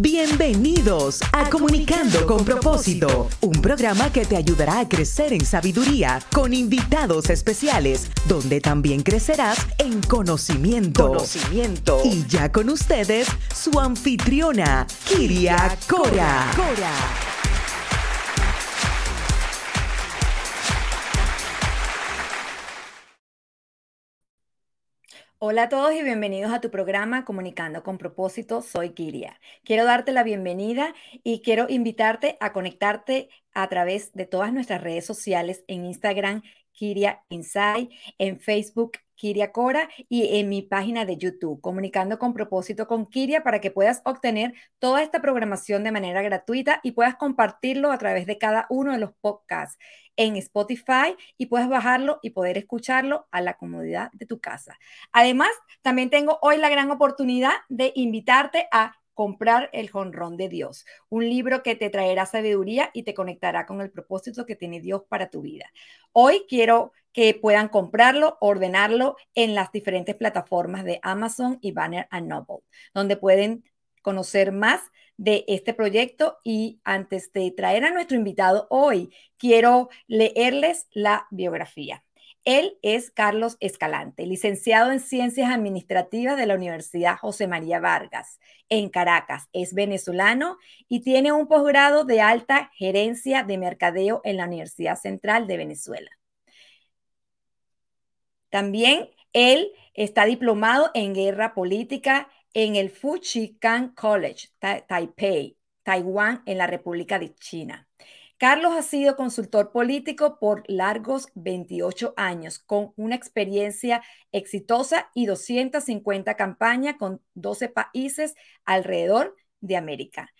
Bienvenidos a Comunicando con propósito, un programa que te ayudará a crecer en sabiduría con invitados especiales, donde también crecerás en conocimiento. Conocimiento. Y ya con ustedes, su anfitriona, Kiria Cora. Cora. Hola a todos y bienvenidos a tu programa Comunicando con propósito. Soy Kiria. Quiero darte la bienvenida y quiero invitarte a conectarte a través de todas nuestras redes sociales en Instagram, Kiria Inside, en Facebook, Kiria Cora y en mi página de YouTube, Comunicando con propósito con Kiria, para que puedas obtener toda esta programación de manera gratuita y puedas compartirlo a través de cada uno de los podcasts en Spotify y puedes bajarlo y poder escucharlo a la comodidad de tu casa. Además, también tengo hoy la gran oportunidad de invitarte a comprar el jonrón de Dios, un libro que te traerá sabiduría y te conectará con el propósito que tiene Dios para tu vida. Hoy quiero que puedan comprarlo, ordenarlo en las diferentes plataformas de Amazon y Banner Noble, donde pueden conocer más de este proyecto y antes de traer a nuestro invitado hoy, quiero leerles la biografía. Él es Carlos Escalante, licenciado en Ciencias Administrativas de la Universidad José María Vargas en Caracas. Es venezolano y tiene un posgrado de alta gerencia de mercadeo en la Universidad Central de Venezuela. También él está diplomado en guerra política en el Fujian College, Taipei, Taiwán, en la República de China. Carlos ha sido consultor político por largos 28 años, con una experiencia exitosa y 250 campañas con 12 países alrededor de América.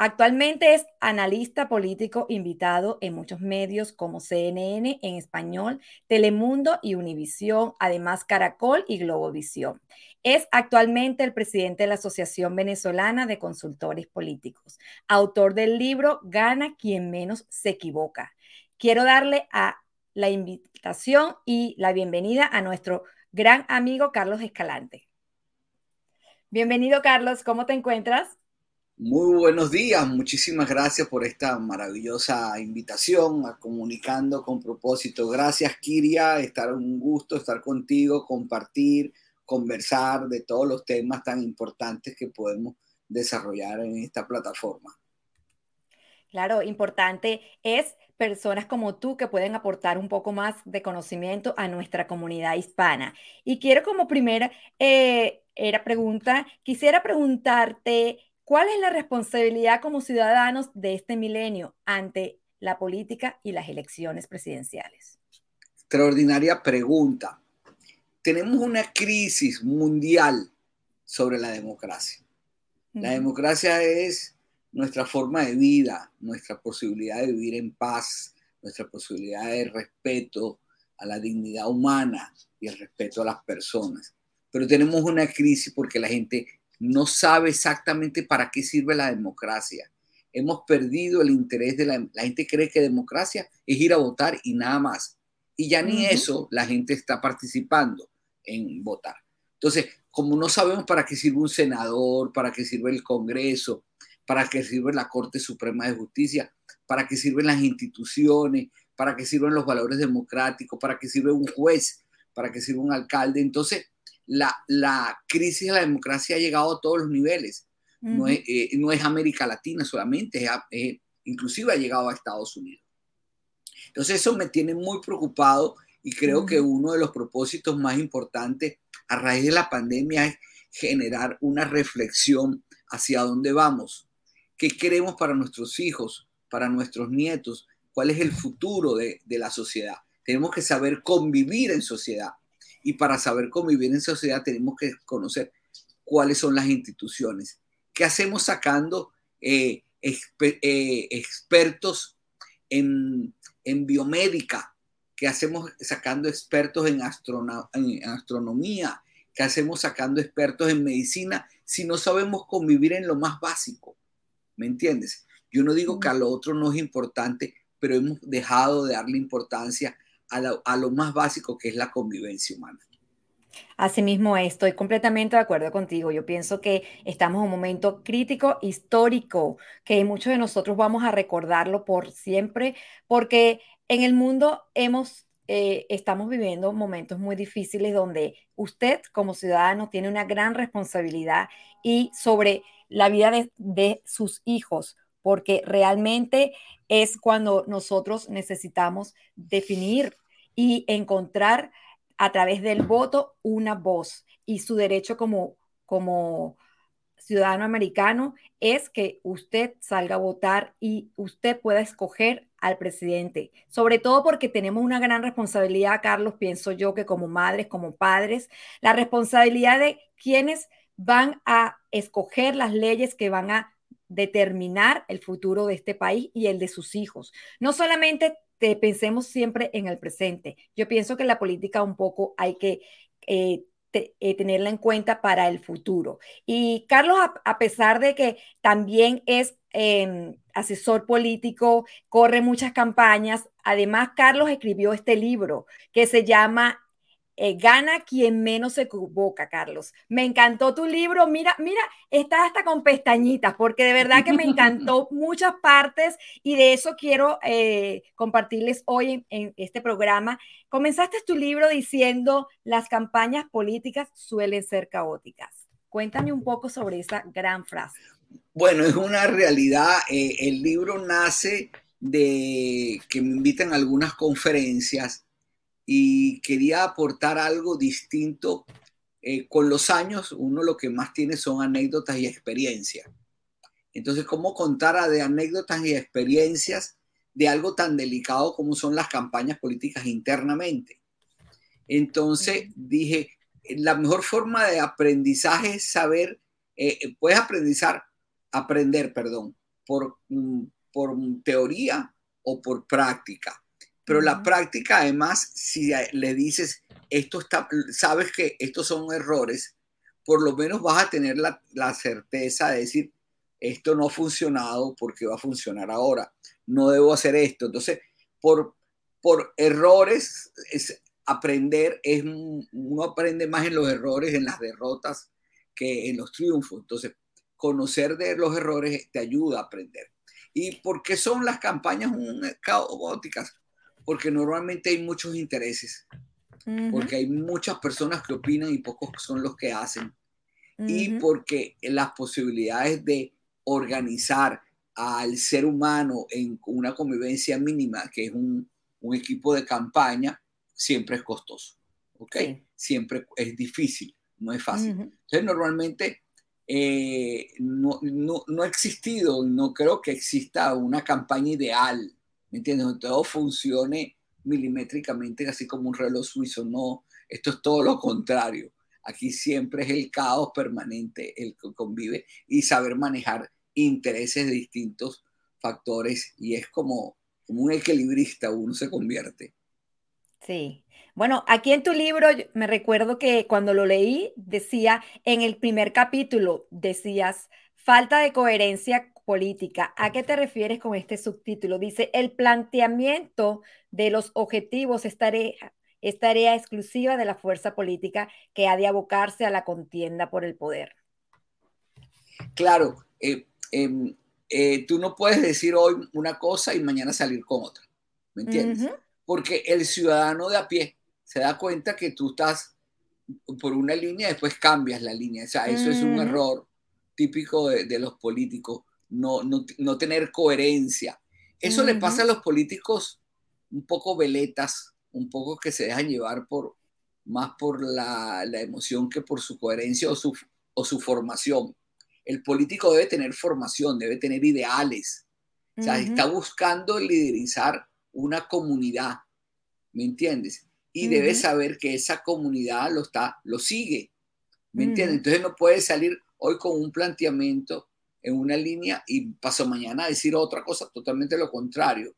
Actualmente es analista político invitado en muchos medios como CNN en español, Telemundo y Univisión, además Caracol y Globovisión. Es actualmente el presidente de la Asociación Venezolana de Consultores Políticos, autor del libro Gana quien menos se equivoca. Quiero darle a la invitación y la bienvenida a nuestro gran amigo Carlos Escalante. Bienvenido Carlos, ¿cómo te encuentras? Muy buenos días, muchísimas gracias por esta maravillosa invitación a Comunicando con propósito. Gracias, Kiria, estar un gusto estar contigo, compartir, conversar de todos los temas tan importantes que podemos desarrollar en esta plataforma. Claro, importante es personas como tú que pueden aportar un poco más de conocimiento a nuestra comunidad hispana. Y quiero como primera eh, era pregunta, quisiera preguntarte ¿Cuál es la responsabilidad como ciudadanos de este milenio ante la política y las elecciones presidenciales? Extraordinaria pregunta. Tenemos una crisis mundial sobre la democracia. La democracia es nuestra forma de vida, nuestra posibilidad de vivir en paz, nuestra posibilidad de respeto a la dignidad humana y el respeto a las personas. Pero tenemos una crisis porque la gente no sabe exactamente para qué sirve la democracia. Hemos perdido el interés de la, la gente cree que democracia es ir a votar y nada más. Y ya ni eso la gente está participando en votar. Entonces, como no sabemos para qué sirve un senador, para qué sirve el Congreso, para qué sirve la Corte Suprema de Justicia, para qué sirven las instituciones, para qué sirven los valores democráticos, para qué sirve un juez, para qué sirve un alcalde. Entonces, la, crisis de la democracia ha llegado a todos los niveles. no, es, eh, no, es, América Latina solamente, inclusive ha llegado a Estados Unidos. Entonces eso me tiene muy preocupado y creo que uno de los propósitos más importantes a raíz de la pandemia es generar una reflexión hacia dónde vamos, qué queremos para nuestros hijos, para nuestros nietos, cuál es el futuro de, de la sociedad. Tenemos que saber convivir en sociedad y para saber convivir en sociedad tenemos que conocer cuáles son las instituciones. ¿Qué hacemos sacando eh, eh, expertos en, biomédica? ¿Qué hacemos sacando expertos en, en astronomía? ¿Qué hacemos sacando expertos en medicina si no sabemos convivir en lo más básico? ¿Me entiendes? Yo no digo que a lo otro no es importante, pero hemos dejado de darle importancia a lo, más básico que es la convivencia humana. Asimismo, estoy completamente de acuerdo contigo. Yo pienso que estamos en un momento crítico, histórico, que muchos de nosotros vamos a recordarlo por siempre, porque en el mundo hemos, eh, estamos viviendo momentos muy difíciles donde usted como ciudadano tiene una gran responsabilidad y sobre la vida de, de sus hijos, porque realmente es cuando nosotros necesitamos definir y encontrar a través del voto una voz y su derecho como, como ciudadano americano es que usted salga a votar y usted pueda escoger al presidente. Sobre todo porque tenemos una gran responsabilidad, Carlos, pienso yo que como madres, como padres, la responsabilidad de quienes van a escoger las leyes que van a determinar el futuro de este país y el de sus hijos. No solamente pensemos siempre en el presente. Yo pienso que la política un poco hay que eh, eh, tenerla en cuenta para el futuro. Y Carlos, a, pesar de que también es em, asesor político, corre muchas campañas, además Carlos escribió este libro que se llama eh, gana quien menos se equivoca, Carlos. Me encantó tu libro. Mira, mira, está hasta con pestañitas, porque de verdad que me encantó muchas partes y de eso quiero eh, compartirles hoy en, este programa. Comenzaste tu libro diciendo las campañas políticas suelen ser caóticas. Cuéntame un poco sobre esa gran frase. Bueno, es una realidad. Eh, el libro nace de que me invitan a algunas conferencias y quería aportar algo distinto. Eh, con los años, uno lo que más tiene son anécdotas y experiencias. Entonces, ¿cómo contar de anécdotas y experiencias de algo tan delicado como son las campañas políticas internamente? Entonces, dije, la mejor forma de aprendizaje es saber, eh, eh, puedes aprendizar, aprender, perdón, por, mm, por teoría o por práctica. Pero la práctica, además, si le dices, esto está, sabes que estos son errores, por lo menos vas a tener la, certeza de decir, esto no ha funcionado porque va a funcionar ahora, no debo hacer esto. Entonces, por, por errores, es, aprender es, uno aprende más en los errores, en las derrotas, que en los triunfos. Entonces, conocer de los errores te ayuda a aprender. ¿Y por qué son las campañas caóticas? Porque normalmente hay muchos intereses, porque hay muchas personas que opinan y pocos son los que hacen, y porque las posibilidades de organizar al ser humano en una convivencia mínima, que es un, equipo de campaña, siempre es costoso, ¿ok? Siempre es difícil, no es fácil. Entonces, normalmente eh, no, no, no, ha existido, no creo que exista una campaña ideal ¿me entiendes? Donde todo funcione milimétricamente, así como un reloj suizo. No, esto es todo lo contrario. Aquí siempre es el caos permanente el que convive y saber manejar intereses de distintos factores y es como, como un equilibrista uno se convierte. Sí. Bueno, aquí en tu libro me recuerdo que cuando lo leí decía, en el primer capítulo decías, falta de coherencia política. ¿A qué te refieres con este subtítulo? Dice, el planteamiento de los objetivos es tarea, exclusiva de la fuerza política que ha de abocarse a la contienda por el poder. Claro, eh, em, eh, tú no puedes decir hoy una cosa y mañana salir con otra, ¿me entiendes? Porque el ciudadano de a pie se da cuenta que tú estás por una línea y después cambias la línea. O sea, eso es un error típico de, de los políticos no, no, tener coherencia. Eso le pasa a los políticos un poco veletas, un poco que se dejan llevar por más por la, emoción que por su coherencia o su, o su formación. El político debe tener formación, debe tener ideales. O sea, está buscando liderizar una comunidad, ¿me entiendes? Y debe saber que esa comunidad lo está, lo sigue, ¿me entiendes? Entonces no puede salir hoy con un planteamiento en una línea y paso mañana a decir otra cosa totalmente lo contrario.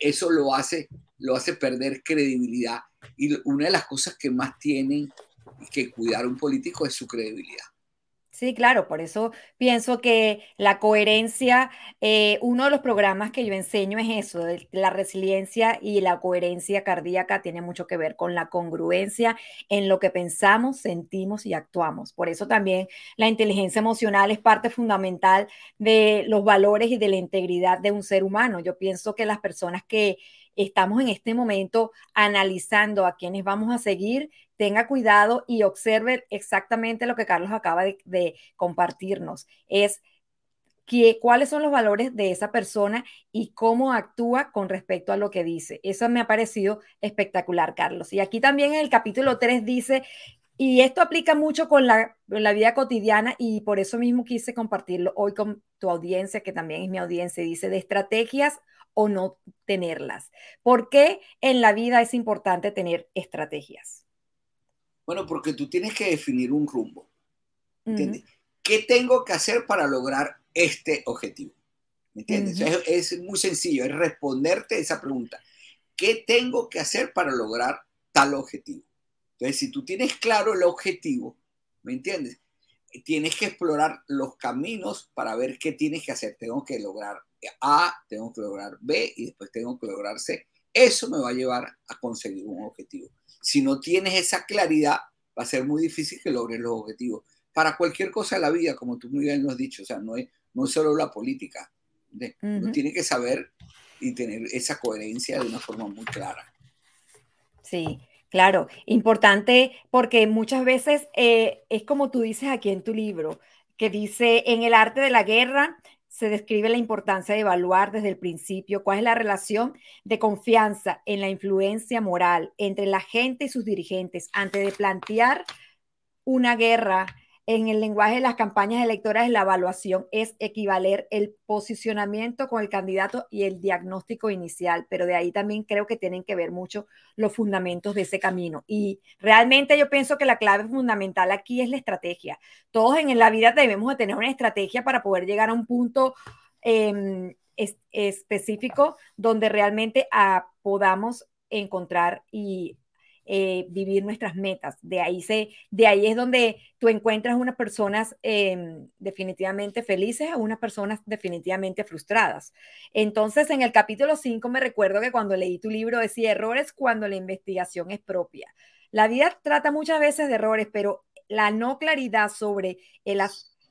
Eso lo hace, lo hace perder credibilidad. Y una de las cosas que más tienen que cuidar un político es su credibilidad. Sí, claro, por eso pienso que la coherencia, eh, uno de los programas que yo enseño es eso, la resiliencia y la coherencia cardíaca tiene mucho que ver con la congruencia en lo que pensamos, sentimos y actuamos. Por eso también la inteligencia emocional es parte fundamental de los valores y de la integridad de un ser humano. Yo pienso que las personas que estamos en este momento analizando a quienes vamos a seguir, tenga cuidado y observe exactamente lo que Carlos acaba de, compartirnos. Es que, cuáles son los valores de esa persona y cómo actúa con respecto a lo que dice. Eso me ha parecido espectacular, Carlos. Y aquí también en el capítulo 3 dice, y esto aplica mucho con la, la, vida cotidiana y por eso mismo quise compartirlo hoy con tu audiencia, que también es mi audiencia, dice, de estrategias o no tenerlas. ¿Por qué en la vida es importante tener estrategias? Bueno, porque tú tienes que definir un rumbo. ¿Entiendes? ¿Qué tengo que hacer para lograr este objetivo? ¿Me entiendes? es, es, muy sencillo, es responderte esa pregunta. ¿Qué tengo que hacer para lograr tal objetivo? Entonces, si tú tienes claro el objetivo, ¿me entiendes? Tienes que explorar los caminos para ver qué tienes que hacer. Tengo que lograr a, tengo que lograr B y después tengo que lograr C. Eso me va a llevar a conseguir un objetivo. Si no tienes esa claridad, va a ser muy difícil que logres los objetivos. Para cualquier cosa de la vida, como tú muy bien nos has dicho, o sea, no es, no solo la política. Uno tiene que saber y tener esa coherencia de una forma muy clara. Sí, claro, importante porque muchas veces eh, es como tú dices aquí en tu libro, que dice, en el arte de la guerra se describe la importancia de evaluar desde el principio cuál es la relación de confianza en la influencia moral entre la gente y sus dirigentes antes de plantear una guerra en el lenguaje de las campañas electorales, la evaluación es equivaler el posicionamiento con el candidato y el diagnóstico inicial, pero de ahí también creo que tienen que ver mucho los fundamentos de ese camino. Y realmente yo pienso que la clave fundamental aquí es la estrategia. Todos en la vida debemos de tener una estrategia para poder llegar a un punto em, específico donde realmente ah, podamos encontrar y eh, vivir nuestras metas. De ahí, se, de ahí es donde tú encuentras unas personas em, definitivamente felices a unas personas definitivamente frustradas. Entonces, en el capítulo 5 me recuerdo que cuando leí tu libro decía errores cuando la investigación es propia. La vida trata muchas veces de errores, pero la no claridad sobre el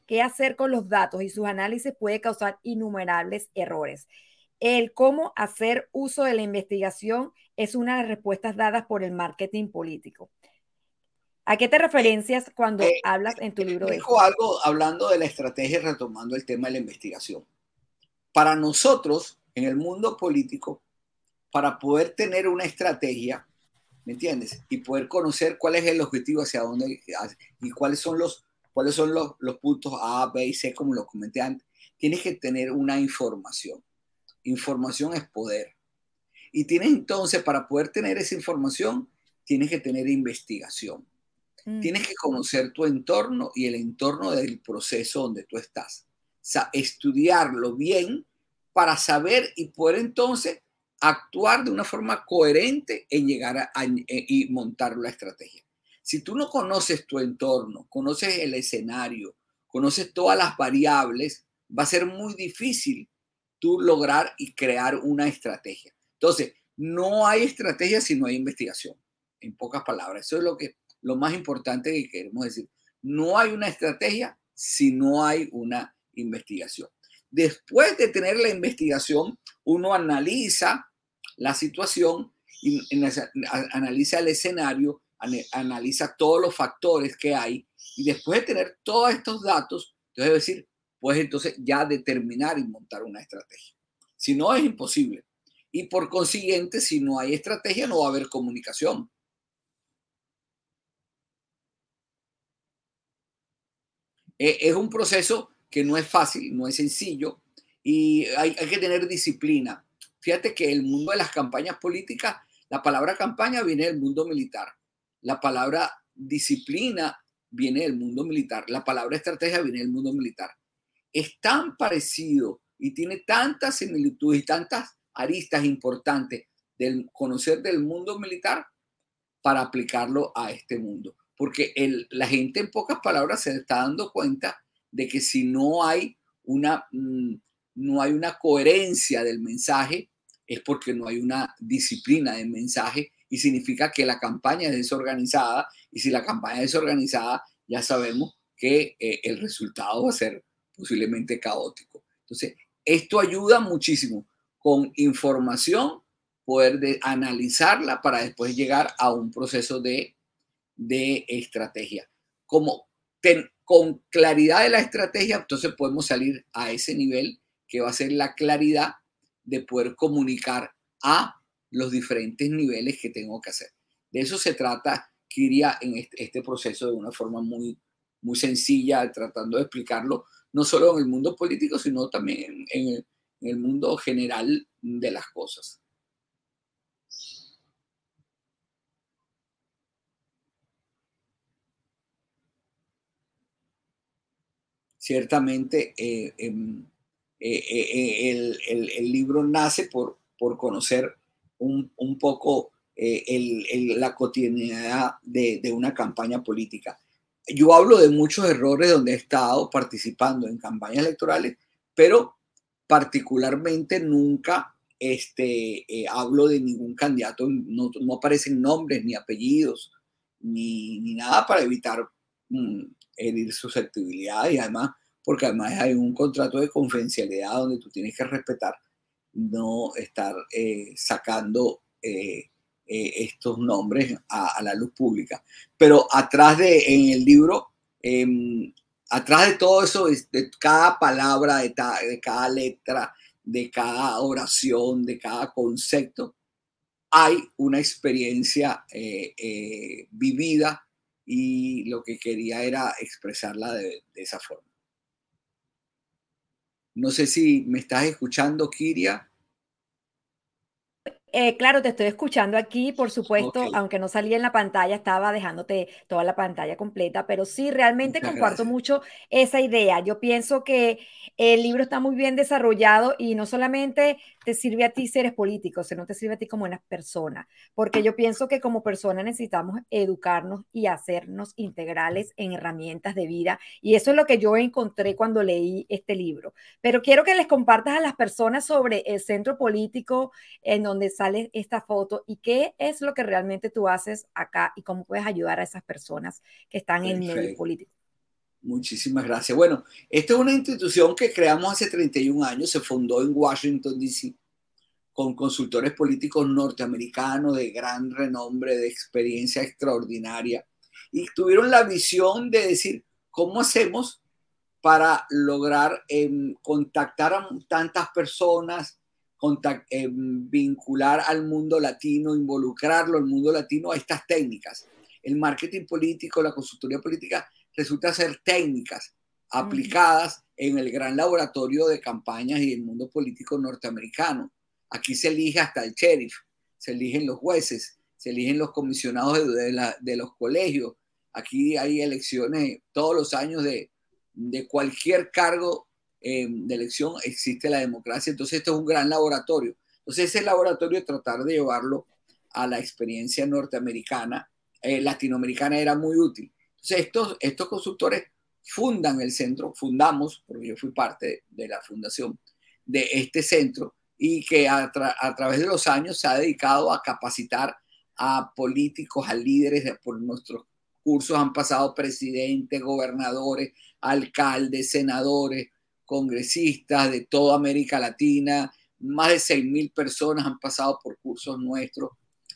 qué hacer con los datos y sus análisis puede causar innumerables errores. El cómo hacer uso de la investigación es una de las respuestas dadas por el marketing político. ¿A qué te referencias cuando eh, hablas en tu libro? Dijo algo hablando de la estrategia, retomando el tema de la investigación. Para nosotros, en el mundo político, para poder tener una estrategia, ¿me entiendes? Y poder conocer cuál es el objetivo, hacia dónde y cuáles son los, cuáles son los, los puntos A, B y C, como lo comenté antes, tienes que tener una información. Información es poder. Y tienes entonces, para poder tener esa información, tienes que tener investigación. Mm. Tienes que conocer tu entorno y el entorno del proceso donde tú estás. O sea, estudiarlo bien para saber y poder entonces actuar de una forma coherente en llegar a, y montar la estrategia. Si tú no conoces tu entorno, conoces el escenario, conoces todas las variables, va a ser muy difícil tú lograr y crear una estrategia. Entonces, no hay estrategia si no hay investigación, en pocas palabras. Eso es lo, que, lo más importante que queremos decir. No hay una estrategia si no hay una investigación. Después de tener la investigación, uno analiza la situación, analiza el escenario, analiza todos los factores que hay y después de tener todos estos datos, entonces decir, pues entonces ya determinar y montar una estrategia. Si no, es imposible. Y por consiguiente, si no hay estrategia, no va a haber comunicación. E, es un proceso que no es fácil, no es sencillo y hay, hay, que tener disciplina. Fíjate que el mundo de las campañas políticas, la palabra campaña viene del mundo militar, la palabra disciplina viene del mundo militar, la palabra estrategia viene del mundo militar es tan parecido y tiene tantas similitudes y tantas aristas importantes del conocer del mundo militar para aplicarlo a este mundo. porque la gente en pocas palabras se está dando cuenta de que si no hay una, mm, no hay una coherencia del mensaje, es porque no hay una disciplina del mensaje y significa que la campaña es desorganizada y si la campaña es desorganizada, ya sabemos que eh, el resultado va a ser posiblemente caótico. Entonces, esto ayuda muchísimo con información, poder de, analizarla para después llegar a un proceso de, de estrategia. Como con claridad de la estrategia, entonces podemos salir a ese nivel que va a ser la claridad de poder comunicar a los diferentes niveles que tengo que hacer. De eso se trata Kiria en este, este, proceso de una forma muy, muy sencilla, tratando de explicarlo no solo en el mundo político, sino también en el mundo general de las cosas. Ciertamente, eh, em, eh, eh, el, libro nace por, por conocer un, poco la cotidianidad de, de una campaña política yo hablo de muchos errores donde he estado participando en campañas electorales, pero particularmente nunca este, eh, hablo de ningún candidato, no, aparecen nombres ni apellidos, ni, nada para evitar mm, herir susceptibilidad y además, porque además hay un contrato de confidencialidad donde tú tienes que respetar, no estar eh, sacando eh, estos nombres a, la luz pública. Pero atrás de, en el libro, em, atrás de todo eso, de cada palabra, de, de cada letra, de cada oración, de cada concepto, hay una experiencia eh, eh, vivida y lo que quería era expresarla de, esa forma. No sé si me estás escuchando, Kiria. Eh, claro, te estoy escuchando aquí, por supuesto, aunque no salía en la pantalla, estaba dejándote toda la pantalla completa, pero sí, realmente comparto mucho esa idea. Yo pienso que el libro está muy bien desarrollado y no solamente te sirve a ti si eres político, sino te sirve a ti como una persona, porque yo pienso que como persona necesitamos educarnos y hacernos integrales en herramientas de vida y eso es lo que yo encontré cuando leí este libro. Pero quiero que les compartas a las personas sobre el centro político en donde sale esta foto y qué es lo que realmente tú haces acá y cómo puedes ayudar a esas personas que están en el medio político. Muchísimas gracias. Bueno, esta es una institución que creamos hace 31 años, se fundó en Washington, D.C., con consultores políticos norteamericanos de gran renombre, de experiencia extraordinaria, y tuvieron la visión de decir, ¿cómo hacemos para lograr em, contactar a tantas personas, em, vincular al mundo latino, involucrarlo al mundo latino a estas técnicas? El marketing político, la consultoría política resulta ser técnicas aplicadas en el gran laboratorio de campañas y el mundo político norteamericano. Aquí se elige hasta el sheriff, se eligen los jueces, se eligen los comisionados de, los colegios. Aquí hay elecciones todos los años de, cualquier cargo eh, de elección, existe la democracia. Entonces, esto es un gran laboratorio. Entonces, ese laboratorio tratar de llevarlo a la experiencia norteamericana, eh, latinoamericana era muy útil. Entonces, estos, estos consultores fundan el centro, fundamos, porque yo fui parte de la fundación de este centro, y que a, través de los años se ha dedicado a capacitar a políticos, a líderes, por nuestros cursos han pasado presidentes, gobernadores, alcaldes, senadores, congresistas de toda América Latina, más de 6.000 personas han pasado por cursos nuestros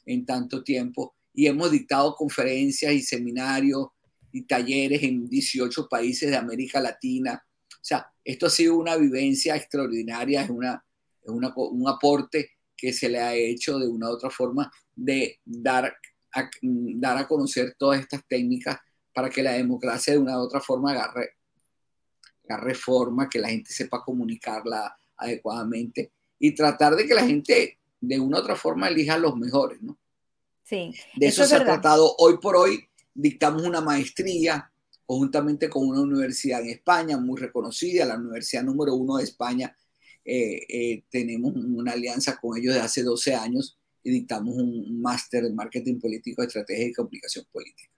en tanto tiempo y hemos dictado conferencias y seminarios y talleres en 18 países de América Latina. O sea, esto ha sido una vivencia extraordinaria, es, una, es un aporte que se le ha hecho de una u otra forma de dar a, dar a conocer todas estas técnicas para que la democracia de una u otra forma agarre, agarre forma, que la gente sepa comunicarla adecuadamente y tratar de que la gente de una u otra forma elija los mejores, ¿no? Sí. De eso, se ha tratado hoy por hoy dictamos una maestría conjuntamente con una universidad en España muy reconocida, la universidad número uno de España. Eh, eh, tenemos una alianza con ellos de hace 12 años y dictamos un máster en marketing político, estrategia y comunicación política.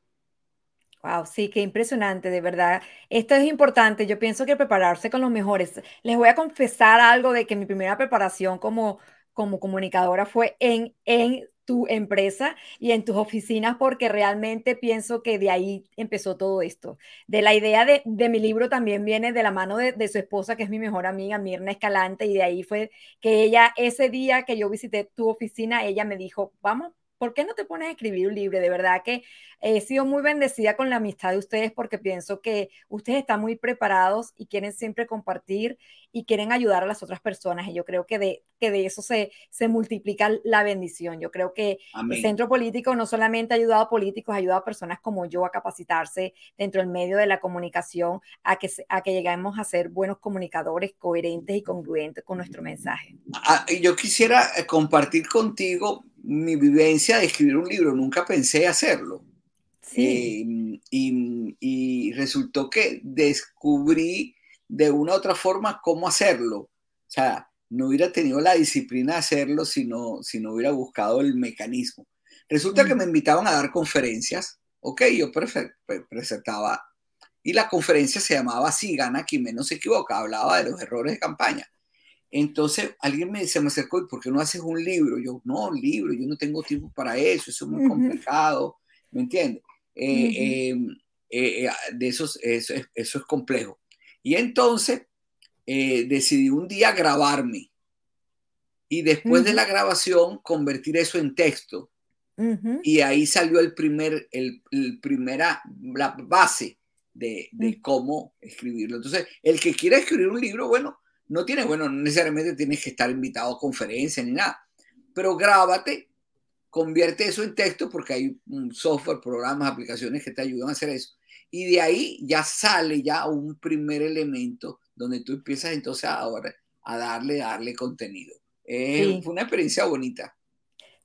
Wow, sí, qué impresionante, de verdad. Esto es importante. Yo pienso que prepararse con los mejores. Les voy a confesar algo de que mi primera preparación como, como comunicadora fue en, en tu empresa y en tus oficinas, porque realmente pienso que de ahí empezó todo esto. De la idea de, de mi libro también viene de la mano de, de, su esposa, que es mi mejor amiga, Mirna Escalante, y de ahí fue que ella, ese día que yo visité tu oficina, ella me dijo, vamos ¿por qué no te pones a escribir un libro? De verdad que he sido muy bendecida con la amistad de ustedes porque pienso que ustedes están muy preparados y quieren siempre compartir y quieren ayudar a las otras personas. Y yo creo que de, que de eso se, se multiplica la bendición. Yo creo que el centro político no solamente ha ayudado a políticos, ha ayudado a personas como yo a capacitarse dentro del medio de la comunicación, a que, a que lleguemos a ser buenos comunicadores coherentes y congruentes con nuestro mensaje. Ah, yo quisiera eh, compartir contigo mi vivencia de escribir un libro, nunca pensé hacerlo. Sí. Eh, y, resultó que descubrí de una u otra forma cómo hacerlo. O sea, no hubiera tenido la disciplina de hacerlo si no, si no hubiera buscado el mecanismo. Resulta que me invitaban a dar conferencias, ok, yo presentaba, y la conferencia se llamaba Si gana quien menos se equivoca, hablaba de los errores de campaña. Entonces alguien me, se me acercó, ¿y por qué no haces un libro? Yo, no, libro, yo no tengo tiempo para eso, eso es muy complicado, ¿me entiendes? Eh, em, eh, eh, de eso, eso, eso, es complejo. Y entonces decidí un día grabarme y después de la grabación convertir eso en texto. Y ahí salió el primer, el, primera, la base de, de cómo escribirlo. Entonces, el que quiera escribir un libro, bueno, no tienes, bueno, no necesariamente tienes que estar invitado a conferencias ni nada, pero grábate, convierte eso en texto porque hay software, programas, aplicaciones que te ayudan a hacer eso. Y de ahí ya sale ya un primer elemento donde tú empiezas entonces ahora a darle, darle contenido. Fue una experiencia bonita.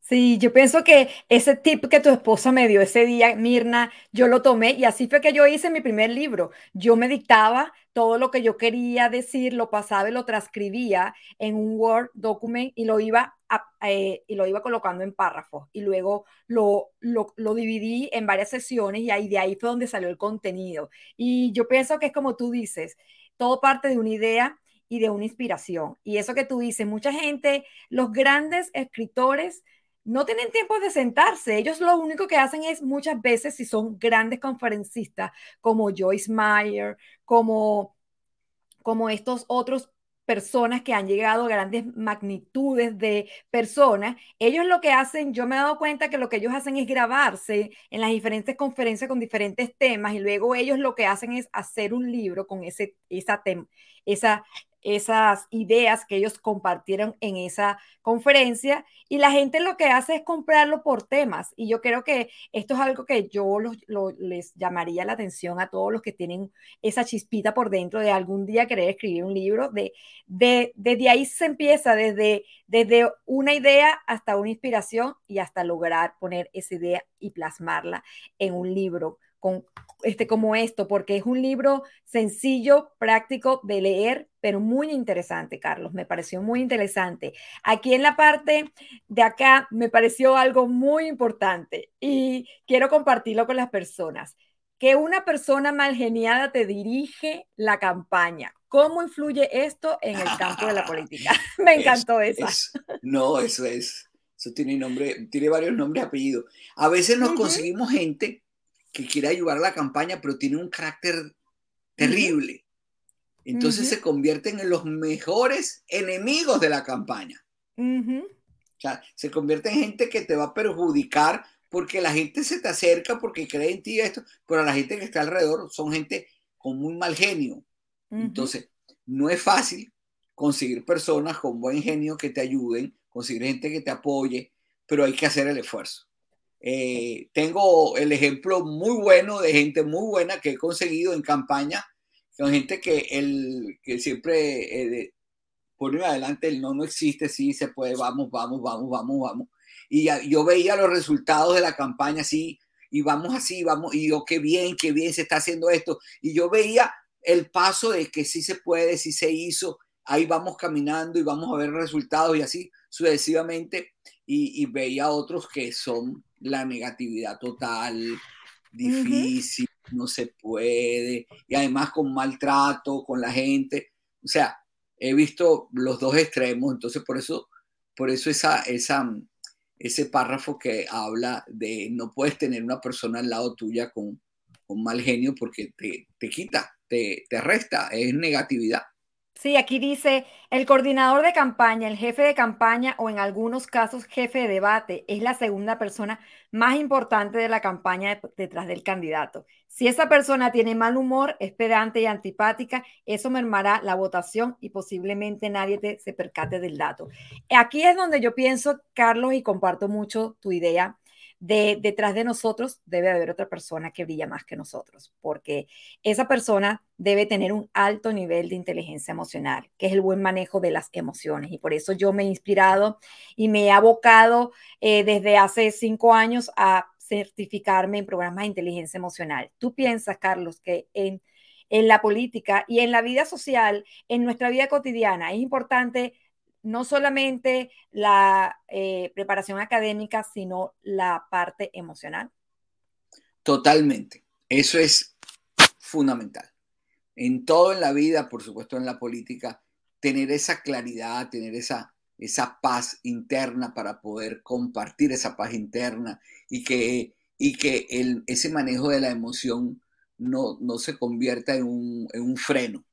Sí, yo pienso que ese tip que tu esposa me dio ese día, Mirna, yo lo tomé y así fue que yo hice mi primer libro. Yo me dictaba todo lo que yo quería decir, lo pasaba y lo transcribía en un Word document y lo iba, eh, y lo iba colocando en párrafos. Y luego lo, lo, lo dividí en varias sesiones y ahí de ahí fue donde salió el contenido. Y yo pienso que es como tú dices, todo parte de una idea y de una inspiración. Y eso que tú dices, mucha gente, los grandes escritores, no tienen tiempo de sentarse. Ellos lo único que hacen es muchas veces, si son grandes conferencistas, como Joyce Meyer, como, como estos otros personas que han llegado a grandes magnitudes de personas, ellos lo que hacen, yo me he dado cuenta que lo que ellos hacen es grabarse en las diferentes conferencias con diferentes temas y luego ellos lo que hacen es hacer un libro con ese, esa, esa esas ideas que ellos compartieron en esa conferencia y la gente lo que hace es comprarlo por temas. Y yo creo que esto es algo que yo les llamaría la atención a todos los que tienen esa chispita por dentro de algún día querer escribir un libro de, de desde ahí se empieza desde desde una idea hasta una inspiración y hasta lograr poner esa idea y plasmarla en un libro con, este, como esto, porque es un libro sencillo, práctico de leer, pero muy interesante, Carlos. Me pareció muy interesante. Aquí en la parte de acá me pareció algo muy importante y quiero compartirlo con las personas. Que una persona mal geniada te dirige la campaña. ¿Cómo influye esto en el campo de la política? Me encantó eso. no, eso es. Eso tiene nombre, tiene varios nombres y apellidos. A veces nos conseguimos gente que quiere ayudar a la campaña, pero tiene un carácter terrible. Entonces se convierten en los mejores enemigos de la campaña. O sea, se convierte en gente que te va a perjudicar porque la gente se te acerca porque cree en ti esto, pero la gente que está alrededor son gente con muy mal genio. Entonces, no es fácil conseguir personas con buen genio que te ayuden, conseguir gente que te apoye, pero hay que hacer el esfuerzo. Eh, tengo el ejemplo muy bueno de gente muy buena que he conseguido en campaña, con gente que, el, que siempre eh, pone adelante el no, no existe, sí se puede, vamos, vamos, vamos, vamos, vamos. Y yo veía los resultados de la campaña así, y vamos así, vamos, y yo, qué bien, qué bien se está haciendo esto. Y yo veía el paso de que sí se puede, sí se hizo, ahí vamos caminando y vamos a ver resultados y así sucesivamente. Y, y veía otros que son la negatividad total, difícil, no se puede, y además con maltrato, con la gente. O sea, he visto los dos extremos, entonces por eso, por eso esa, esa, ese párrafo que habla de no puedes tener una persona al lado tuya con, con mal genio porque te, te quita, te, te resta, es negatividad. Sí, aquí dice, el coordinador de campaña, el jefe de campaña o en algunos casos jefe de debate es la segunda persona más importante de la campaña detrás del candidato. Si esa persona tiene mal humor, es pedante y antipática, eso mermará la votación y posiblemente nadie se percate del dato. Aquí es donde yo pienso, Carlos, y comparto mucho tu idea de detrás de nosotros debe haber otra persona que brilla más que nosotros, porque esa persona debe tener un alto nivel de inteligencia emocional, que es el buen manejo de las emociones. Y por eso yo me he inspirado y me he abocado eh, desde hace cinco años a certificarme en programas de inteligencia emocional. ¿Tú piensas, Carlos, que en, en la política y en la vida social, en nuestra vida cotidiana, es importante no solamente la eh, preparación académica, sino la parte emocional. Totalmente. Eso es fundamental. En todo en la vida, por supuesto en la política, tener esa claridad, tener esa, esa paz interna para poder compartir esa paz interna y que, y que el, ese manejo de la emoción no, no se convierta en un, en un freno.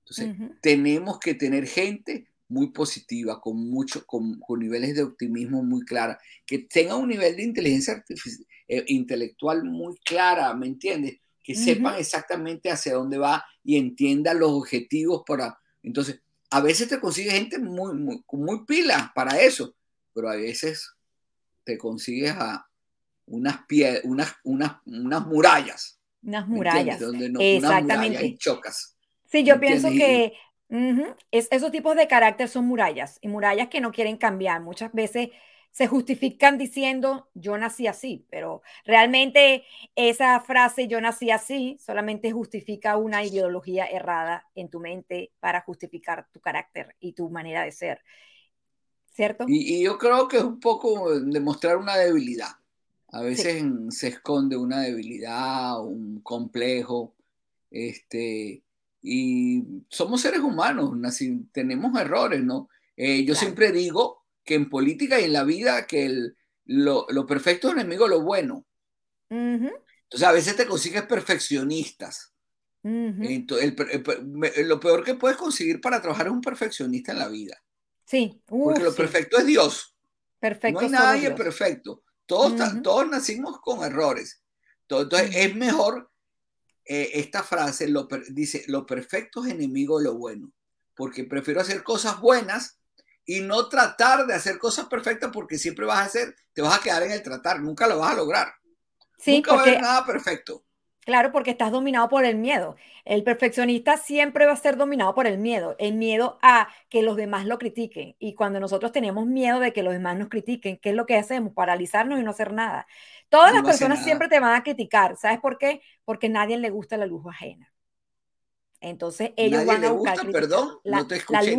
Entonces, tenemos que tener gente muy positiva, con, mucho, con, niveles de optimismo muy clara, que tenga un nivel de inteligencia eh, intelectual muy clara, ¿me entiendes? Que sepan exactamente hacia dónde va y entiendan los objetivos para... Entonces, a veces te consigues gente muy, muy, muy pila para eso, pero a veces te consigues a unas, pie, unas, unas, unas murallas. Unas murallas. Donde no, Exactamente. y chocas. Sí, yo pienso que es, esos tipos de carácter son murallas y murallas que no quieren cambiar. Muchas veces se justifican diciendo yo nací así, pero realmente esa frase yo nací así solamente justifica una ideología errada en tu mente para justificar tu carácter y tu manera de ser. ¿Cierto? Y, yo creo que es un poco demostrar una debilidad. A veces se esconde una debilidad, un complejo, este, y somos seres humanos, tenemos errores, ¿no? Eh, yo siempre digo que en política y en la vida que el, lo, perfecto es enemigo de lo bueno. Entonces a veces te consigues perfeccionistas. Entonces, lo peor que puedes conseguir para trabajar es un perfeccionista en la vida. Sí. Porque lo perfecto es Dios. Perfecto. No hay nadie perfecto. Todos, todos nacimos con errores. Entonces es mejor eh, esta frase lo dice, lo perfecto es enemigo de lo bueno, porque prefiero hacer cosas buenas y no tratar de hacer cosas perfectas porque siempre vas a hacer, te vas a quedar en el tratar, nunca lo vas a lograr. nunca va a haber nada perfecto. Claro, porque estás dominado por el miedo. El perfeccionista siempre va a ser dominado por el miedo, el miedo a que los demás lo critiquen. Y cuando nosotros tenemos miedo de que los demás nos critiquen, ¿qué es lo que hacemos? Paralizarnos y no hacer nada. Todas las personas siempre te van a criticar. ¿Sabes por qué? Porque a nadie le gusta la luz ajena. Entonces ellos van a buscar. Gusta, perdón, no te escuché,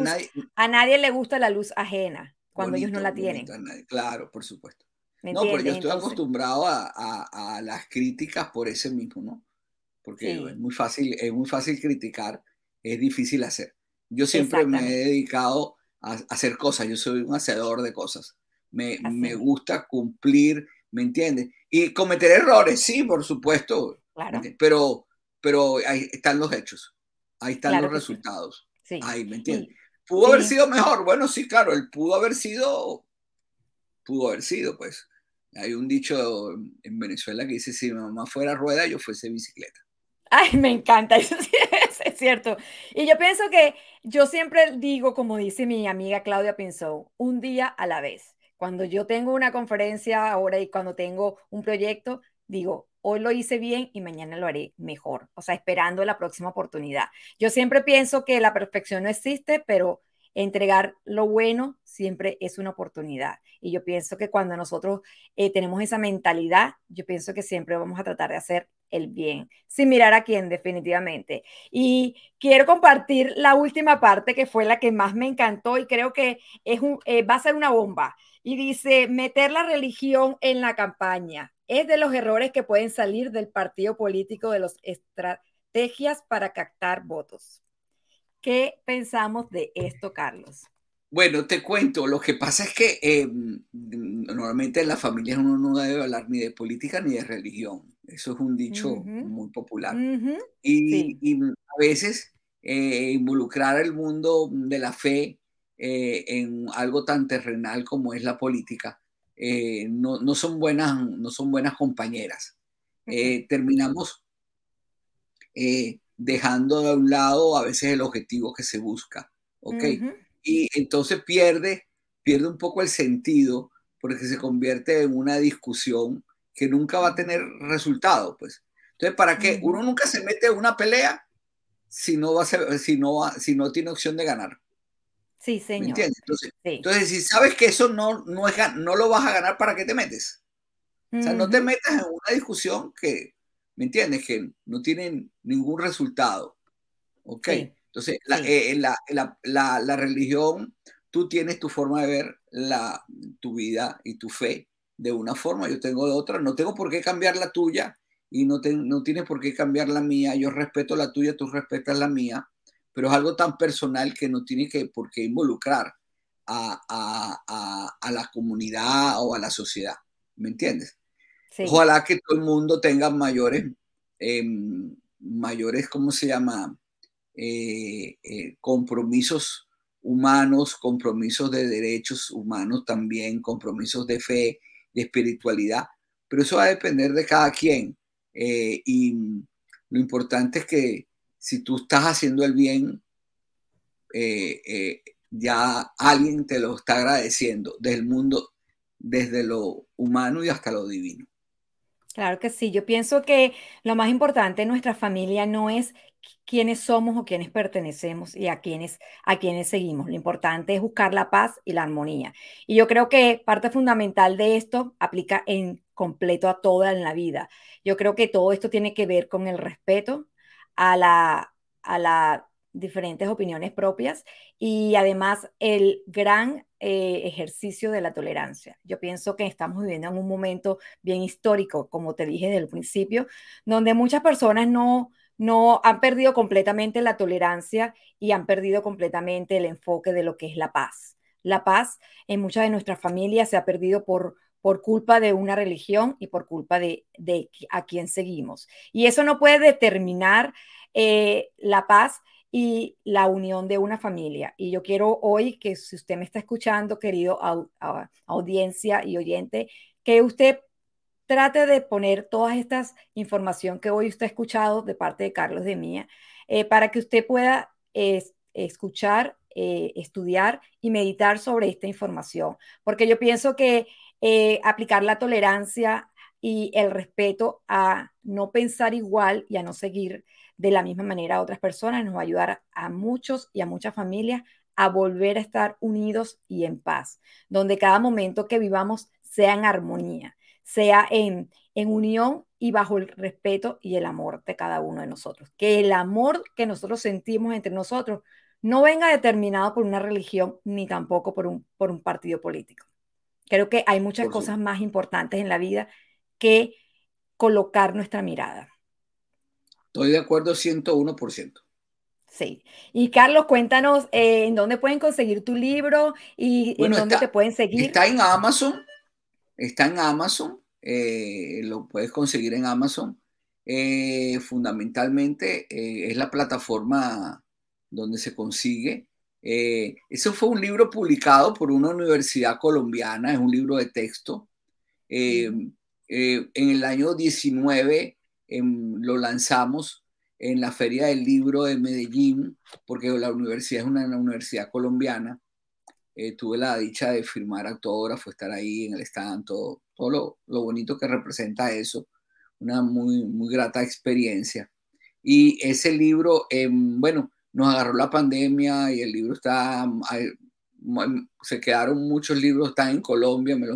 A nadie le gusta la luz ajena cuando ellos no la tienen. claro, por supuesto no, pero yo estoy acostumbrado a, las críticas por ese mismo, ¿no? Porque es, muy fácil, es muy fácil criticar, es difícil hacer. Yo siempre me he dedicado a, hacer cosas, yo soy un hacedor de cosas. Me, me gusta cumplir, ¿me entiendes? Y cometer errores, sí, por supuesto. Claro. Pero, pero ahí están los hechos, ahí están los resultados. Sí. Ahí, ¿me entiendes? ¿Pudo haber sido mejor? Bueno, sí, claro, él pudo haber sido, pudo haber sido, pues. Hay un dicho en Venezuela que dice, si mi mamá fuera rueda, yo fuese bicicleta. Ay, me encanta, eso sí, es cierto. Y yo pienso que yo siempre digo, como dice mi amiga Claudia Pinzón, un día a la vez. Cuando yo tengo una conferencia ahora y cuando tengo un proyecto, digo, hoy lo hice bien y mañana lo haré mejor, o sea, esperando la próxima oportunidad. Yo siempre pienso que la perfección no existe, pero entregar lo bueno siempre es una oportunidad. Y yo pienso que cuando nosotros eh, tenemos esa mentalidad, yo pienso que siempre vamos a tratar de hacer el bien, sin mirar a quién definitivamente. Y quiero compartir la última parte que fue la que más me encantó y creo que es eh, va a ser una bomba. Y dice, meter la religión en la campaña. es de los errores que pueden salir del partido político de las estrategias para captar votos. ¿Qué pensamos de esto, Carlos? Bueno, te cuento, lo que pasa es que em, normalmente en las familias uno no debe hablar ni de política ni de religión. Eso es un dicho muy popular. y, a veces eh, involucrar el mundo de la fe eh, en algo tan terrenal como es la política eh, no, no, son buenas, no son buenas compañeras. terminamos dejando de un lado a veces el objetivo que se busca. ¿ok? y entonces pierde, pierde un poco el sentido porque se convierte en una discusión que nunca va a tener resultado, pues. Entonces, ¿para qué? Uno nunca se mete en una pelea si no, va a ser, si no, si no tiene opción de ganar. Sí, señor. ¿Me entiendes? Entonces, si sabes que eso no, no, es, no lo vas a ganar, ¿para qué te metes? O sea, no te metas en una discusión que, ¿me entiendes? Que no tiene ningún resultado. ¿Ok? Entonces, eh, la, la, la, religión, tú tienes tu forma de ver la, tu vida y tu fe de una forma, yo tengo de otra, no tengo por qué cambiar la tuya y no, te, no tienes por qué cambiar la mía, yo respeto la tuya, tú respetas la mía, pero es algo tan personal que no tiene que, por qué involucrar a, a, a, la comunidad o a la sociedad, ¿me entiendes? Ojalá que todo el mundo tenga mayores, em, mayores, ¿cómo se llama? Eh, eh, compromisos humanos, compromisos de derechos humanos también, compromisos de fe, de espiritualidad, pero eso va a depender de cada quien. Eh, y lo importante es que si tú estás haciendo el bien, ya alguien te lo está agradeciendo desde el mundo, desde lo humano y hasta lo divino. Claro que sí, yo pienso que lo más importante en nuestra familia no es quiénes somos o quiénes pertenecemos y a quiénes, a quiénes seguimos. Lo importante es buscar la paz y la armonía. Y yo creo que parte fundamental de esto aplica en completo a toda la vida. Yo creo que todo esto tiene que ver con el respeto a la, a las diferentes opiniones propias y además el gran eh, ejercicio de la tolerancia. Yo pienso que estamos viviendo en un momento bien histórico, como te dije desde el principio, donde muchas personas no no han perdido completamente la tolerancia y han perdido completamente el enfoque de lo que es la paz. La paz en muchas de nuestras familias se ha perdido por, por culpa de una religión y por culpa de, a quien seguimos. Y eso no puede determinar eh, la paz y la unión de una familia. Y yo quiero hoy que si usted me está escuchando, querido audiencia y oyente, que usted trate de poner toda esta información que hoy usted ha escuchado de parte de Carlos de Mía, eh, para que usted pueda escuchar, eh, estudiar y meditar sobre esta información. Porque yo pienso que eh, aplicar la tolerancia y el respeto a no pensar igual y a no seguir de la misma manera a otras personas nos va a ayudar a muchos y a muchas familias a volver a estar unidos y en paz, donde cada momento que vivamos sea en armonía sea en, unión y bajo el respeto y el amor de cada uno de nosotros. Que el amor que nosotros sentimos entre nosotros no venga determinado por una religión ni tampoco por un, por un partido político. Creo que hay muchas cosas más importantes en la vida que colocar nuestra mirada. Estoy de acuerdo 101%. Sí. Y Carlos, cuéntanos eh, en dónde pueden conseguir tu libro y en dónde te pueden seguir. Está en Amazon, Está en Amazon, eh, lo puedes conseguir en Amazon. Eh, fundamentalmente es la plataforma donde se consigue. eso fue un libro publicado por una universidad colombiana, es un libro de texto. en el año 19 em, lo lanzamos en la Feria del Libro de Medellín, porque la universidad es una universidad colombiana. Eh, tuve la dicha de firmar autógrafo, estar ahí en el stand, todo, lo, bonito que representa eso, una muy, muy grata experiencia. Y ese libro, em, bueno, nos agarró la pandemia y el libro está, se quedaron muchos libros, están en Colombia, me,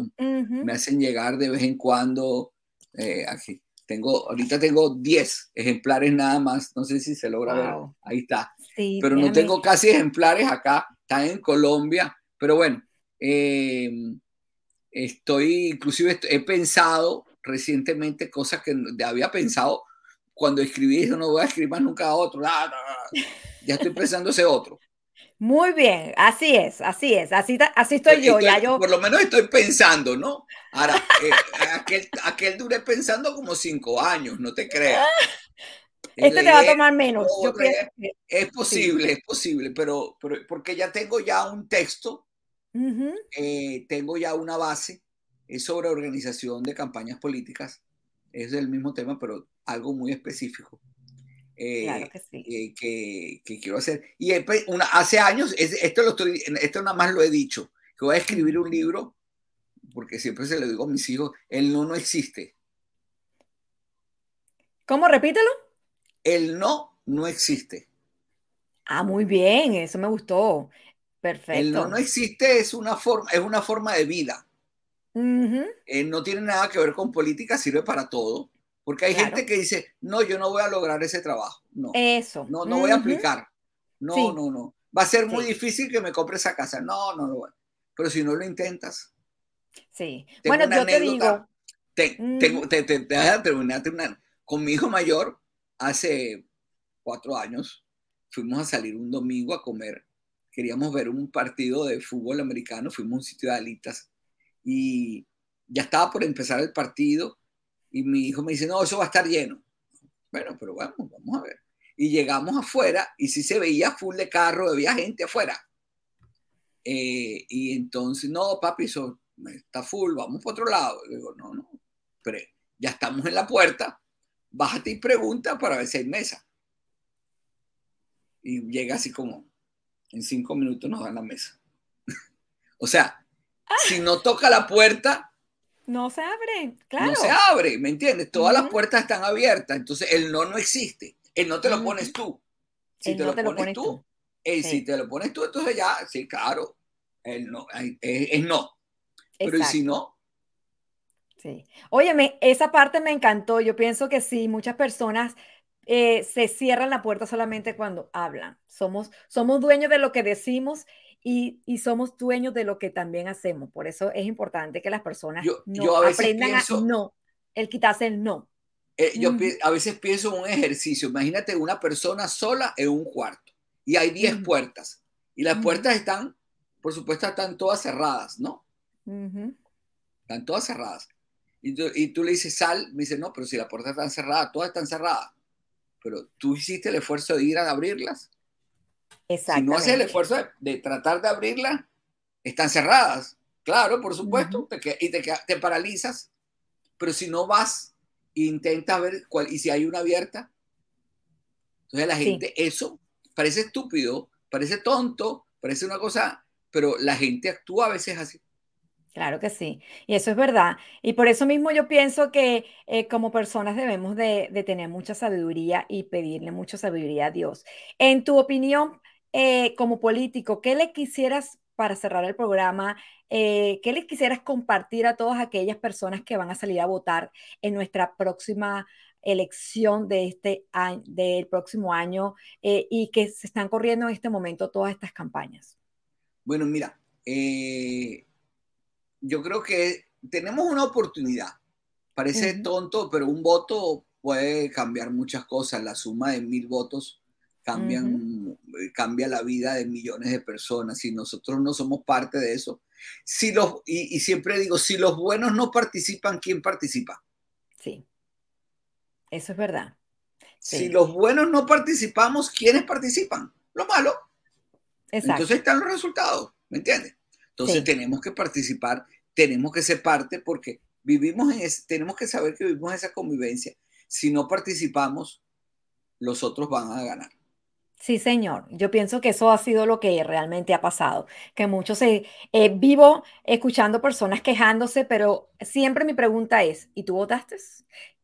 me hacen llegar de vez en cuando eh, aquí. Tengo, ahorita tengo 10 ejemplares nada más, no sé si se logra ver, ahí está. Pero no tengo casi ejemplares acá, están en Colombia pero bueno, em, estoy, inclusive he pensado recientemente cosas que había pensado cuando escribí, yo no voy a escribir más nunca a otro. Ya estoy pensando ese otro. Muy bien, así es, así es, así, así estoy yo, ya yo. Por lo menos estoy pensando, ¿no? Ahora, eh, aquel, aquel duré pensando como cinco años, no te creas. Este te va a tomar menos. Yo es, posible, es posible, pero, pero, porque ya tengo ya un texto, eh, tengo ya una base, es sobre organización de campañas políticas, es del mismo tema, pero algo muy específico. Eh, que, que, quiero hacer. Y una, hace años, esto, lo estoy, esto nada más lo he dicho, que voy a escribir un libro, porque siempre se lo digo a mis hijos, el no no existe. ¿Cómo? Repítelo. El no no existe. Ah, muy bien, eso me gustó. Perfecto. El no no existe es una forma, es una forma de vida. Eh, no tiene nada que ver con política, sirve para todo. Porque hay gente que dice, no, yo no voy a lograr ese trabajo. No. Eso. No, no voy a aplicar. No, no, no. Va a ser muy difícil que me compre esa casa. No, no, no. Pero si no lo intentas. Sí. Bueno, yo te digo. tengo, te, te, te, con mi hijo mayor, hace cuatro años, fuimos a salir un domingo a comer. Queríamos ver un partido de fútbol americano. Fuimos a un sitio de alitas. Y ya estaba por empezar el partido y mi hijo me dice, no, eso va a estar lleno. Bueno, pero vamos, vamos a ver. Y llegamos afuera y sí se veía full de carro, había gente afuera. Eh, y entonces, no, papi, eso está full, vamos por otro lado. Y digo, no, no, pero ya estamos en la puerta, bájate y pregunta para ver si hay mesa. Y llega así como, en cinco minutos nos dan la mesa. o sea, si no toca la puerta, no se abre, claro. No se abre, ¿me entiendes? Todas las puertas están abiertas, entonces el no no existe. El no te lo pones tú. Si te, lo, pones tú, si te lo pones tú, entonces ya, sí, claro, el no, es, no. Pero ¿y si no? Sí. Óyeme, esa parte me encantó. Yo pienso que sí, muchas personas eh, se cierran la puerta solamente cuando hablan. Somos, somos dueños de lo que decimos y, somos dueños de lo que también hacemos. Por eso es importante que las personas no aprendan a no, el quitarse el no. Eh, yo a veces pienso en un ejercicio. Imagínate una persona sola en un cuarto y hay 10 puertas y las puertas están, por supuesto, están todas cerradas, ¿no? Están todas cerradas. Y tú, y tú, le dices, sal, me dice, no, pero si las puertas están cerradas, todas están cerradas. Pero tú hiciste el esfuerzo de ir a abrirlas. Si no haces el esfuerzo de, tratar de abrirla, están cerradas. Claro, por supuesto, y te, te, paralizas. Pero si no vas e intentas ver cuál, y si hay una abierta, entonces la gente, eso parece estúpido, parece tonto, parece una cosa, pero la gente actúa a veces así. Claro que sí, y eso es verdad. Y por eso mismo yo pienso que eh, como personas debemos de, tener mucha sabiduría y pedirle mucha sabiduría a Dios. En tu opinión, eh, como político, ¿qué le quisieras para cerrar el programa? Eh, ¿Qué le quisieras compartir a todas aquellas personas que van a salir a votar en nuestra próxima elección de este año, del próximo año y que se están corriendo en este momento todas estas campañas? Bueno, mira, yo creo que tenemos una oportunidad. Parece tonto, pero un voto puede cambiar muchas cosas. La suma de mil votos cambian, eh, cambia la vida de millones de personas y nosotros no somos parte de eso. Si los, y, siempre digo, si los buenos no participan, ¿quién participa? Sí, eso es verdad. Si los buenos no participamos, ¿quiénes participan? Lo malo. Entonces están los resultados, ¿me entiendes? Entonces tenemos que participar, tenemos que ser parte porque vivimos en tenemos que saber que vivimos en esa convivencia. Si no participamos, los otros van a ganar. Sí, señor. Yo pienso que eso ha sido lo que realmente ha pasado, que muchos se eh, vivo escuchando personas quejándose, pero siempre mi pregunta es, ¿y tú votaste?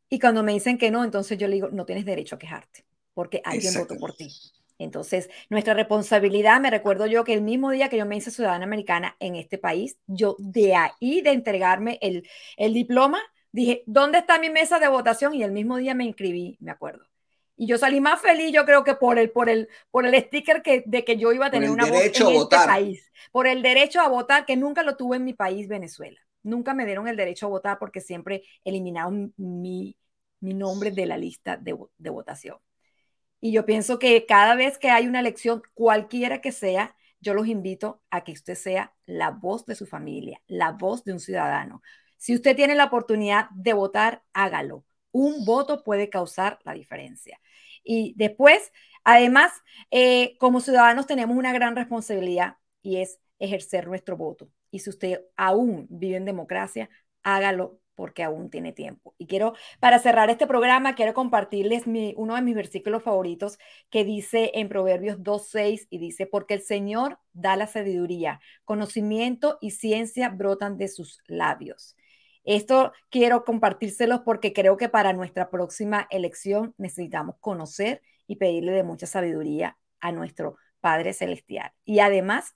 Y cuando me dicen que no, entonces yo le digo, no tienes derecho a quejarte, porque alguien votó por ti. Entonces, nuestra responsabilidad, me recuerdo yo que el mismo día que yo me hice ciudadana americana en este país, yo de ahí de entregarme el, el diploma, dije, ¿dónde está mi mesa de votación? Y el mismo día me inscribí, me acuerdo. Y yo salí más feliz, yo creo que por el, por el, por el sticker que, de que yo iba a tener una voz en este país, por el derecho a votar que nunca lo tuve en mi país, Venezuela. nunca me dieron el derecho a votar porque siempre eliminaron mi, nombre de la lista de, de votación. Y yo pienso que cada vez que hay una elección, cualquiera que sea, yo los invito a que usted sea la voz de su familia, la voz de un ciudadano. Si usted tiene la oportunidad de votar, hágalo. Un voto puede causar la diferencia. Y después, además, eh, como ciudadanos tenemos una gran responsabilidad y es ejercer nuestro voto. Y si usted aún vive en democracia, hágalo porque aún tiene tiempo. Y quiero, para cerrar este programa, quiero compartirles uno de mis versículos favoritos que dice en Proverbios 2.6 y dice, porque el Señor da la sabiduría, conocimiento y ciencia brotan de sus labios. Esto quiero compartírselos porque creo que para nuestra próxima elección necesitamos conocer y pedirle de mucha sabiduría a nuestro Padre Celestial. Y además,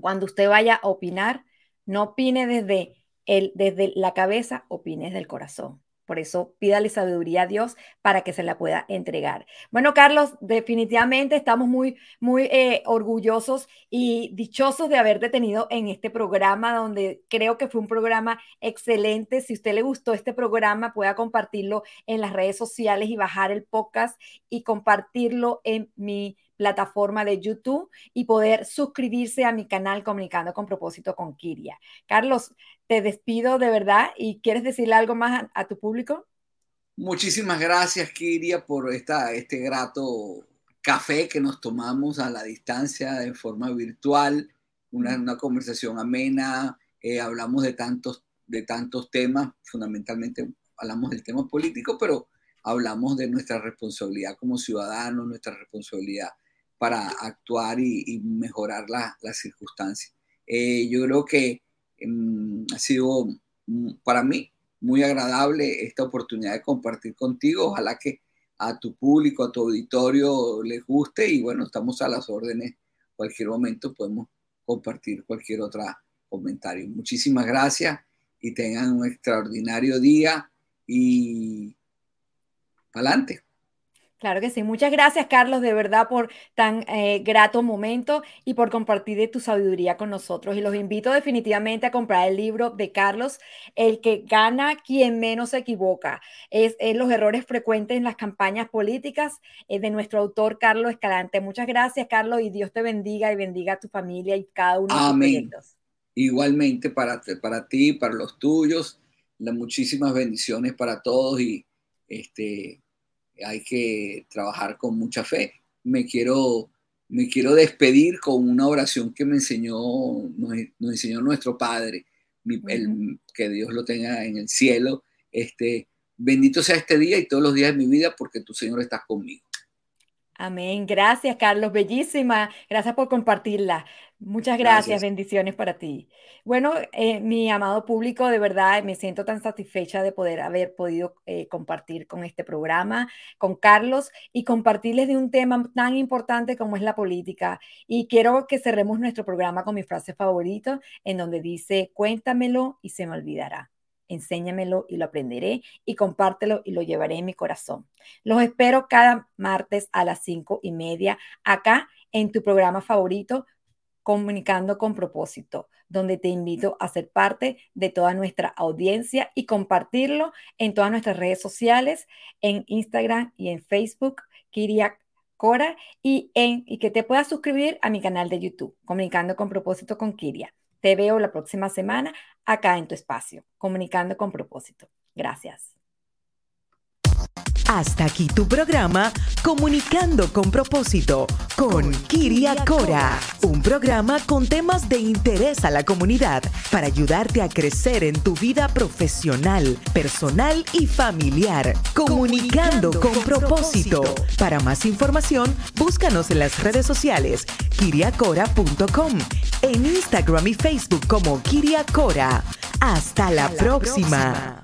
cuando usted vaya a opinar, no opine desde, el, desde la cabeza, opine desde el corazón. Por eso pídale sabiduría a Dios para que se la pueda entregar. Bueno, Carlos, definitivamente estamos muy, muy eh, orgullosos y dichosos de haberte tenido en este programa, donde creo que fue un programa excelente. Si a usted le gustó este programa, pueda compartirlo en las redes sociales y bajar el podcast y compartirlo en mi plataforma de YouTube y poder suscribirse a mi canal Comunicando con propósito con Kiria. Carlos, te despido de verdad y quieres decirle algo más a, tu público. Muchísimas gracias, Kiria, por esta, este grato café que nos tomamos a la distancia de forma virtual, una, una conversación amena, eh, hablamos de tantos, de tantos temas, fundamentalmente hablamos del tema político, pero hablamos de nuestra responsabilidad como ciudadanos, nuestra responsabilidad para actuar y, mejorar las circunstancias. Eh, yo creo que em, ha sido mm, para mí muy agradable esta oportunidad de compartir contigo. Ojalá que a tu público, a tu auditorio les guste y bueno, estamos a las órdenes. Cualquier momento podemos compartir cualquier otro comentario. Muchísimas gracias y tengan un extraordinario día y adelante. Claro que sí. Muchas gracias, Carlos, de verdad, por tan eh, grato momento y por compartir de tu sabiduría con nosotros. Y los invito definitivamente a comprar el libro de Carlos, El que gana quien menos se equivoca. Es, los errores frecuentes en las campañas políticas es de nuestro autor, Carlos Escalante. Muchas gracias, Carlos, y Dios te bendiga y bendiga a tu familia y cada uno de tus proyectos. Igualmente para, para ti, para los tuyos, las muchísimas bendiciones para todos y este hay que trabajar con mucha fe. Me quiero, me quiero despedir con una oración que me enseñó, nos, enseñó nuestro Padre, que Dios lo tenga en el cielo. Este, bendito sea este día y todos los días de mi vida porque tu Señor está conmigo. Amén. Gracias, Carlos. Bellísima. Gracias por compartirla. Muchas gracias. Bendiciones para ti. Bueno, eh, mi amado público, de verdad me siento tan satisfecha de poder haber podido eh, compartir con este programa, con Carlos y compartirles de un tema tan importante como es la política. Y quiero que cerremos nuestro programa con mi frase favorita, en donde dice, cuéntamelo y se me olvidará enséñamelo y lo aprenderé y compártelo y lo llevaré en mi corazón. Los espero cada martes a las cinco y media acá en tu programa favorito, Comunicando con propósito, donde te invito a ser parte de toda nuestra audiencia y compartirlo en todas nuestras redes sociales, en Instagram y en Facebook, Kiria Cora, y, en, y que te puedas suscribir a mi canal de YouTube, Comunicando con propósito con Kiria. Te veo la próxima semana acá en tu espacio, comunicando con propósito. Gracias. Hasta aquí tu programa Comunicando con propósito con Kiria Cora, un programa con temas de interés a la comunidad para ayudarte a crecer en tu vida profesional, personal y familiar. Comunicando, con, propósito. Para más información, búscanos en las redes sociales kiriacora.com, en Instagram y Facebook como Kiria Cora. Hasta la, próxima.